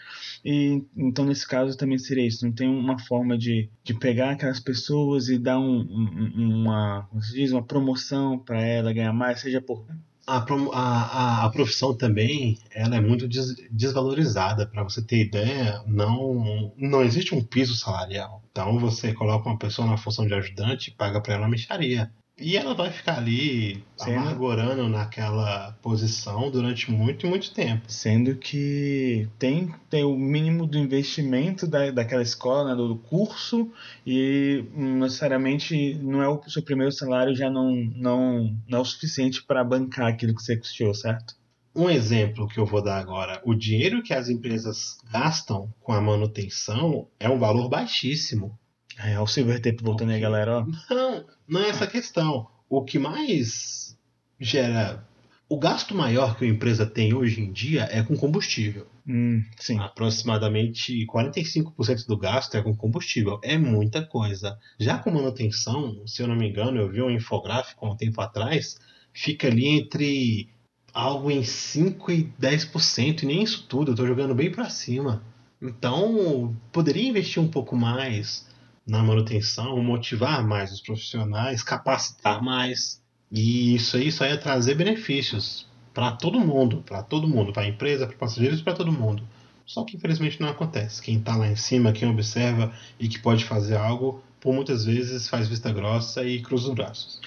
e então nesse caso também seria isso, não tem uma forma de, de pegar aquelas pessoas e dar um, um, uma, como se diz, uma promoção para ela ganhar mais, seja por a, a, a, profissão também ela é muito des, desvalorizada. Para você ter ideia, não, não existe um piso salarial. Então você coloca uma pessoa na função de ajudante e paga para ela uma mexaria. E ela vai ficar ali Sendo... amargurando naquela posição durante muito, muito tempo. Sendo que tem, tem o mínimo do investimento da, daquela escola, né, do curso, e necessariamente não é o seu primeiro salário já não, não, não é o suficiente para bancar aquilo que você custou, certo? Um exemplo que eu vou dar agora: o dinheiro que as empresas gastam com a manutenção é um valor baixíssimo. É, o Silver Tape voltando okay. aí, galera. Ó. Não, não é essa questão. O que mais gera. O gasto maior que a empresa tem hoje em dia é com combustível. Hum, sim. Aproximadamente 45% do gasto é com combustível. É muita coisa. Já com manutenção, se eu não me engano, eu vi um infográfico há um tempo atrás, fica ali entre algo em 5 e 10%, e nem isso tudo, eu estou jogando bem para cima. Então, poderia investir um pouco mais na manutenção, motivar mais os profissionais, capacitar mais. E isso aí só ia trazer benefícios para todo mundo, para todo mundo, para a empresa, para passageiros, para todo mundo. Só que infelizmente não acontece. Quem está lá em cima, quem observa e que pode fazer algo, por muitas vezes faz vista grossa e cruza os braços.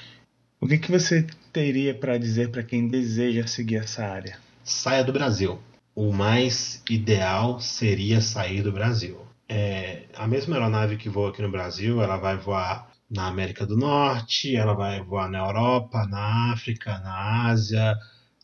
O que, que você teria para dizer para quem deseja seguir essa área? Saia do Brasil. O mais ideal seria sair do Brasil é, a mesma aeronave que voa aqui no Brasil, ela vai voar na América do Norte, ela vai voar na Europa, na África, na Ásia,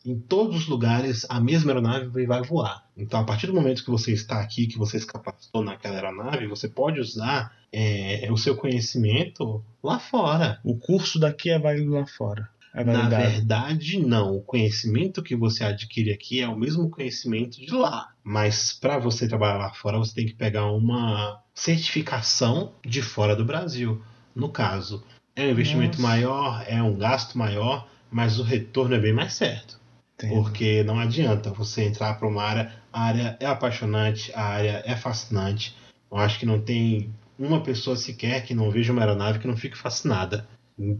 em todos os lugares a mesma aeronave vai voar. Então, a partir do momento que você está aqui, que você se capacitou naquela aeronave, você pode usar é, o seu conhecimento lá fora. O curso daqui é válido lá fora. Na verdade, não. O conhecimento que você adquire aqui é o mesmo conhecimento de lá. Mas para você trabalhar lá fora, você tem que pegar uma certificação de fora do Brasil. No caso, é um investimento Nossa. maior, é um gasto maior, mas o retorno é bem mais certo. Entendo. Porque não adianta você entrar para uma área, a área é apaixonante, a área é fascinante. Eu acho que não tem uma pessoa sequer que não veja uma aeronave que não fique fascinada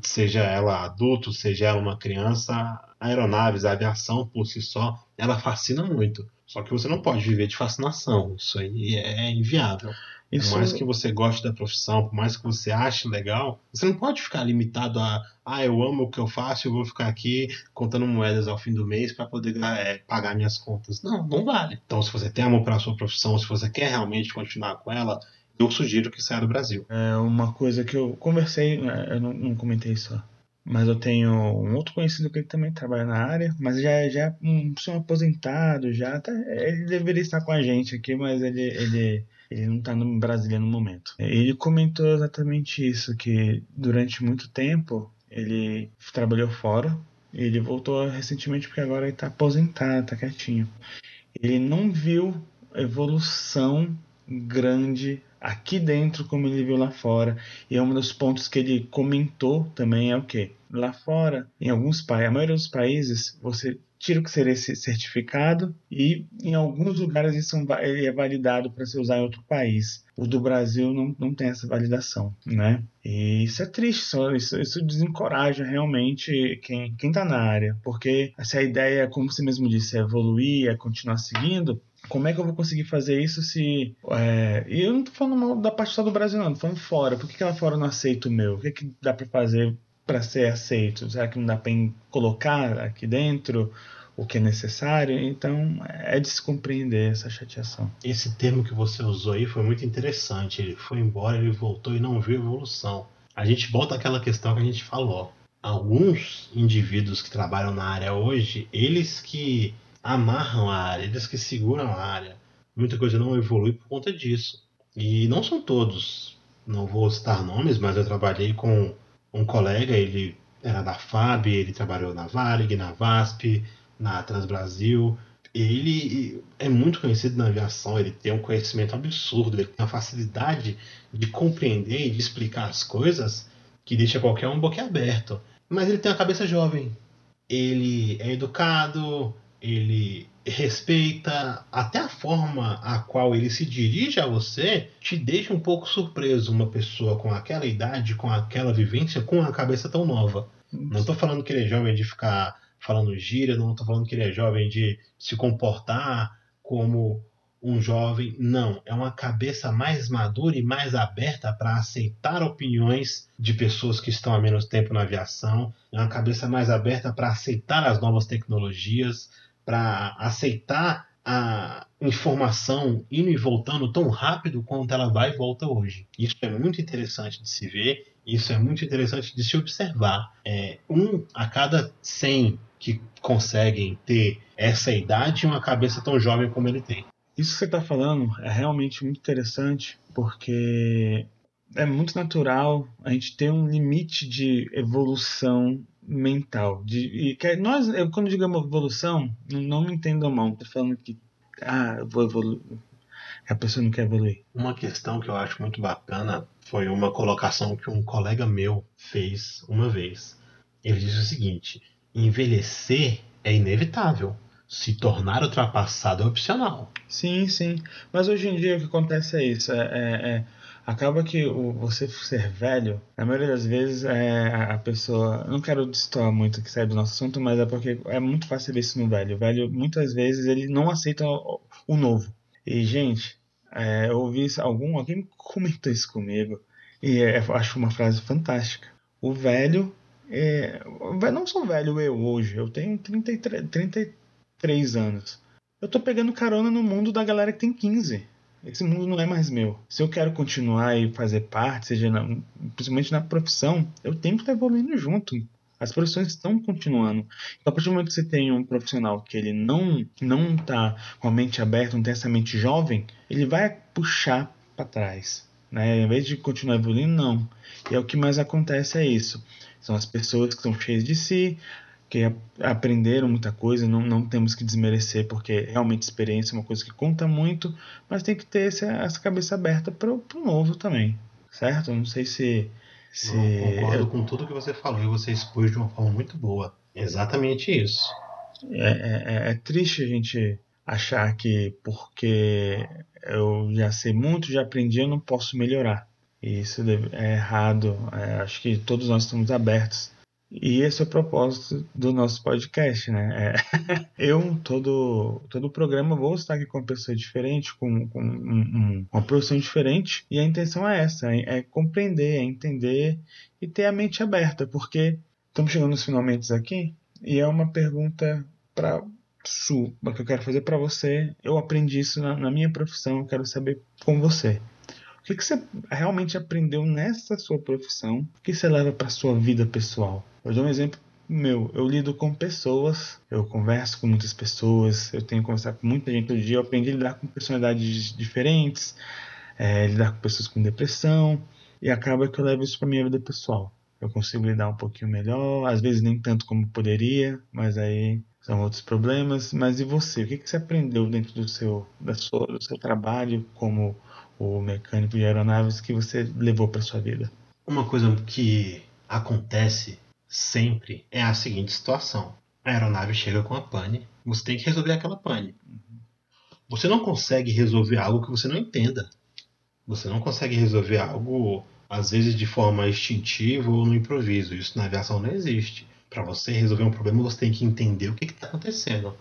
seja ela adulto, seja ela uma criança, aeronaves, a aviação por si só, ela fascina muito. Só que você não pode viver de fascinação. Isso aí é inviável. Isso... Por mais que você goste da profissão, por mais que você ache legal, você não pode ficar limitado a, ah, eu amo o que eu faço, eu vou ficar aqui contando moedas ao fim do mês para poder é, pagar minhas contas. Não, não vale. Então, se você tem amor pela sua profissão, se você quer realmente continuar com ela, eu sugiro que saia do Brasil. É uma coisa que eu conversei, né, eu não, não comentei só. Mas eu tenho um outro conhecido que ele também trabalha na área, mas já, já é um senhor aposentado, já até, ele deveria estar com a gente aqui, mas ele, ele, ele não está no Brasília no momento. Ele comentou exatamente isso, que durante muito tempo ele trabalhou fora, Ele voltou recentemente porque agora ele está aposentado, está quietinho. Ele não viu evolução grande aqui dentro como ele viu lá fora. E é um dos pontos que ele comentou também é o que lá fora, em alguns países, a maioria dos países, você tira o que seria esse certificado e em alguns lugares isso é validado para se usar em outro país. O do Brasil não, não tem essa validação, né? E isso é triste, isso, isso desencoraja realmente quem está na área, porque se a ideia, como você mesmo disse, é evoluir, é continuar seguindo, como é que eu vou conseguir fazer isso se. É... E eu não tô falando mal da parte só do Brasil, não, tô falando fora. Por que, que lá fora não aceita o meu? O que, que dá para fazer para ser aceito? Será que não dá para colocar aqui dentro o que é necessário? Então é de se compreender essa chateação. Esse termo que você usou aí foi muito interessante. Ele foi embora, ele voltou e não viu evolução. A gente volta àquela questão que a gente falou. Alguns indivíduos que trabalham na área hoje, eles que amarram a área, eles que seguram a área. Muita coisa não evolui por conta disso. E não são todos. Não vou citar nomes, mas eu trabalhei com um colega, ele era da FAB, ele trabalhou na Varig, na VASP, na Transbrasil. Ele é muito conhecido na aviação, ele tem um conhecimento absurdo, ele tem uma facilidade de compreender e de explicar as coisas que deixa qualquer um boquiaberto. Mas ele tem uma cabeça jovem. Ele é educado, ele respeita até a forma a qual ele se dirige a você, te deixa um pouco surpreso uma pessoa com aquela idade, com aquela vivência, com uma cabeça tão nova. Não estou falando que ele é jovem de ficar falando gíria, não estou falando que ele é jovem de se comportar como um jovem. Não, é uma cabeça mais madura e mais aberta para aceitar opiniões de pessoas que estão há menos tempo na aviação. É uma cabeça mais aberta para aceitar as novas tecnologias, para aceitar a informação indo e voltando tão rápido quanto ela vai e volta hoje. Isso é muito interessante de se ver, isso é muito interessante de se observar. É, um a cada 100 que conseguem ter essa idade e uma cabeça tão jovem como ele tem. Isso que você está falando é realmente muito interessante, porque é muito natural a gente ter um limite de evolução mental. De, e que nós, eu, quando digo evolução, não, me entendam mal, estou falando que ah, eu vou evoluir. A pessoa não quer evoluir. Uma questão que eu acho muito bacana foi uma colocação que um colega meu fez uma vez. Ele disse o seguinte: envelhecer é inevitável. Se tornar ultrapassado é opcional. Sim, sim. Mas hoje em dia o que acontece é isso. é, é, é acaba que o, você ser velho, na maioria das vezes é a pessoa. Não quero destoar muito que sai do nosso assunto, mas é porque é muito fácil isso no velho. O velho, muitas vezes, ele não aceita o, o novo. E, gente, é, eu ouvi isso, algum, alguém comentou isso comigo, e é, acho uma frase fantástica. O velho. É, não sou velho eu hoje, eu tenho 33, 33 anos. Eu tô pegando carona no mundo da galera que tem 15 esse mundo não é mais meu. Se eu quero continuar e fazer parte, seja na, principalmente na profissão, eu tenho que estar evoluindo junto. As profissões estão continuando. Então, a partir do momento que você tem um profissional que ele não não está com a mente aberta, não tem essa mente jovem, ele vai puxar para trás. Né? Em vez de continuar evoluindo, não. E é o que mais acontece é isso. São as pessoas que estão cheias de si, que aprenderam muita coisa, não, não temos que desmerecer, porque realmente experiência é uma coisa que conta muito, mas tem que ter essa, essa cabeça aberta para o novo também, certo? Não sei se. se... Concordo com tudo que você falou e você expôs de uma forma muito boa. Exatamente isso. É, é, é triste a gente achar que porque eu já sei muito, já aprendi, eu não posso melhorar. E isso é errado. É, acho que todos nós estamos abertos e esse é o propósito do nosso podcast, né? É, eu, todo, todo programa, vou estar aqui com uma pessoa diferente, com, com um, um, uma profissão diferente, e a intenção é essa: é, é, compreender, é entender e ter a mente aberta, porque estamos chegando nos finalmente aqui, e é uma pergunta para Su, que eu quero fazer para você. Eu aprendi isso na, na minha profissão, eu quero saber com você. O que, que você realmente aprendeu nessa sua profissão? Que você leva para sua vida pessoal? Eu dou um exemplo meu, eu lido com pessoas, eu converso com muitas pessoas, eu tenho que conversar com muita gente todo dia, eu aprendi a lidar com personalidades diferentes, é, lidar com pessoas com depressão, e acaba que eu levo isso para minha vida pessoal. eu consigo lidar um pouquinho melhor, às vezes nem tanto como poderia, mas aí são outros problemas. Mas e você? O que, que você aprendeu dentro do seu, da sua, do seu trabalho como o mecânico de aeronaves que você levou para sua vida? Uma coisa que acontece sempre é a seguinte situação: a aeronave chega com a pane, você tem que resolver aquela pane. Você não consegue resolver algo que você não entenda. Você não consegue resolver algo, às vezes, de forma instintiva ou no improviso. Isso na aviação não existe. Para você resolver um problema, você tem que entender o que está acontecendo.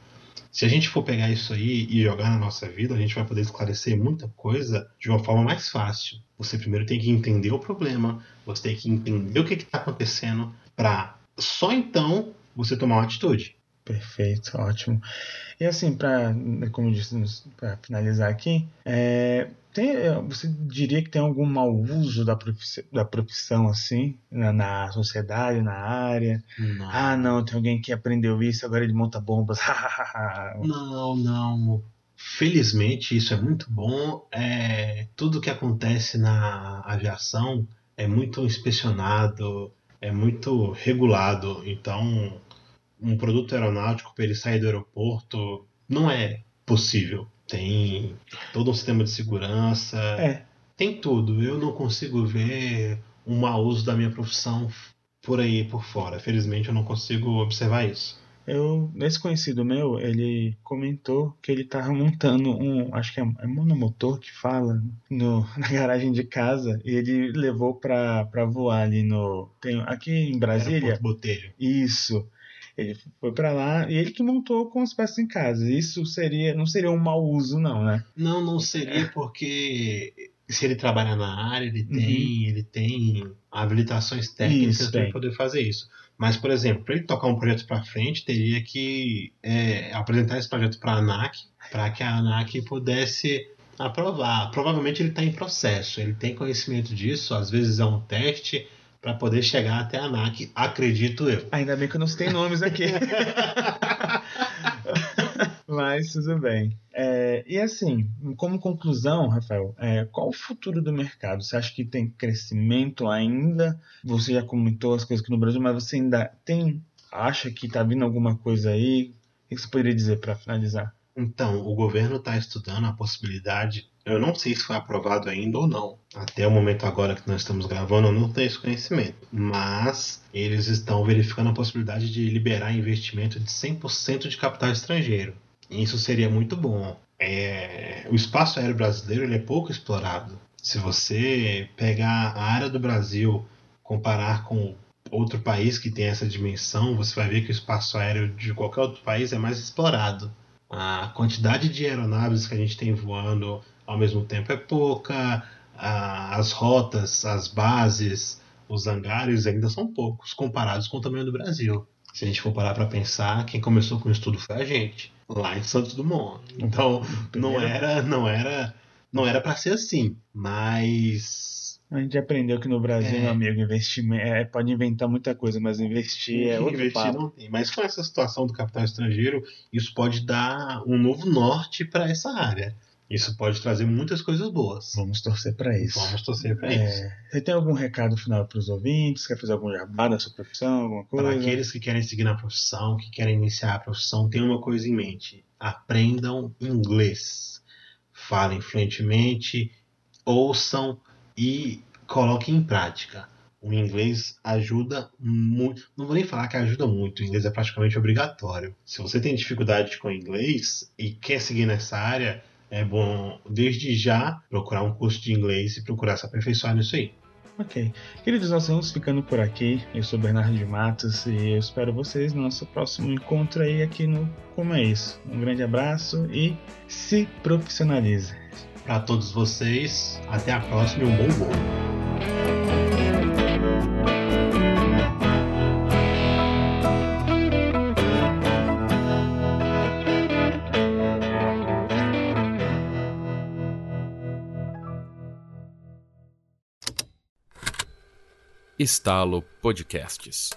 Se a gente for pegar isso aí e jogar na nossa vida, a gente vai poder esclarecer muita coisa de uma forma mais fácil. Você primeiro tem que entender o problema, você tem que entender o que está acontecendo, para só então você tomar uma atitude. Perfeito, ótimo. E assim, para, como eu disse, para finalizar aqui, é, tem, você diria que tem algum mau uso da profissão, da profissão assim, na, na sociedade, na área? Não. Ah, não, tem alguém que aprendeu isso, agora ele monta bombas. não, não. Felizmente, isso é muito bom. É, tudo que acontece na aviação é muito inspecionado, é muito regulado. Então, um produto aeronáutico para ele sair do aeroporto não é possível. Tem todo um sistema de segurança, é. tem tudo. Eu não consigo ver um mau uso da minha profissão por aí por fora. Felizmente eu não consigo observar isso. Eu, esse conhecido meu, ele comentou que ele estava montando um, acho que é, é monomotor que fala, no, na garagem de casa, e ele levou para voar ali no, tem, aqui em Brasília. Botelho. Isso. Ele foi para lá e ele que montou com as peças em casa. Isso seria, não seria um mau uso, não, né? Não, não seria porque se ele trabalha na área, ele tem, uhum. ele tem habilitações técnicas para poder fazer isso. Mas, por exemplo, para ele tocar um projeto para frente, teria que é, apresentar esse projeto para a ANAC, para que a ANAC pudesse aprovar. Provavelmente ele está em processo, ele tem conhecimento disso, às vezes é um teste, para poder chegar até a ANAC, acredito eu. Ainda bem que eu não citei nomes aqui. Mas tudo bem. É, e assim, como conclusão, Rafael, é, qual o futuro do mercado? Você acha que tem crescimento ainda? Você já comentou as coisas aqui no Brasil, mas você ainda tem, acha que está vindo alguma coisa aí? O que você poderia dizer para finalizar? Então, o governo está estudando a possibilidade. Eu não sei se foi aprovado ainda ou não. Até o momento agora que nós estamos gravando, eu não tenho esse conhecimento. Mas eles estão verificando a possibilidade de liberar investimento de 100% de capital estrangeiro. Isso seria muito bom. É... O espaço aéreo brasileiro ele é pouco explorado. Se você pegar a área do Brasil, comparar com outro país que tem essa dimensão, você vai ver que o espaço aéreo de qualquer outro país é mais explorado a quantidade de aeronaves que a gente tem voando ao mesmo tempo é pouca, as rotas, as bases, os hangares ainda são poucos comparados com o tamanho do Brasil. Se a gente for parar para pensar, quem começou com o estudo foi a gente, lá em Santos Dumont. Então, não era, não era, não era para ser assim, mas a gente aprendeu que no Brasil, é. meu amigo, investimento é, pode inventar muita coisa, mas investir é outro investir papo. não tem. Mas com essa situação do capital estrangeiro, isso pode dar um novo norte para essa área. Isso pode trazer muitas coisas boas. Vamos torcer para isso. Vamos torcer para é, isso. Você tem algum recado final para os ouvintes? Quer fazer algum jabá da sua profissão, alguma coisa? Para aqueles que querem seguir na profissão, que querem iniciar a profissão, tenham uma coisa em mente: aprendam inglês. Falem fluentemente, ouçam e coloque em prática. O inglês ajuda muito. Não vou nem falar que ajuda muito, o inglês é praticamente obrigatório. Se você tem dificuldade com inglês e quer seguir nessa área, é bom desde já procurar um curso de inglês e procurar se aperfeiçoar nisso aí. Ok. Queridos, nós vamos ficando por aqui. Eu sou Bernardo de Matos e eu espero vocês no nosso próximo encontro aí aqui no Como é Isso. Um grande abraço e se profissionalize para todos vocês. Até a próxima e um bom voo. Estalo Podcasts.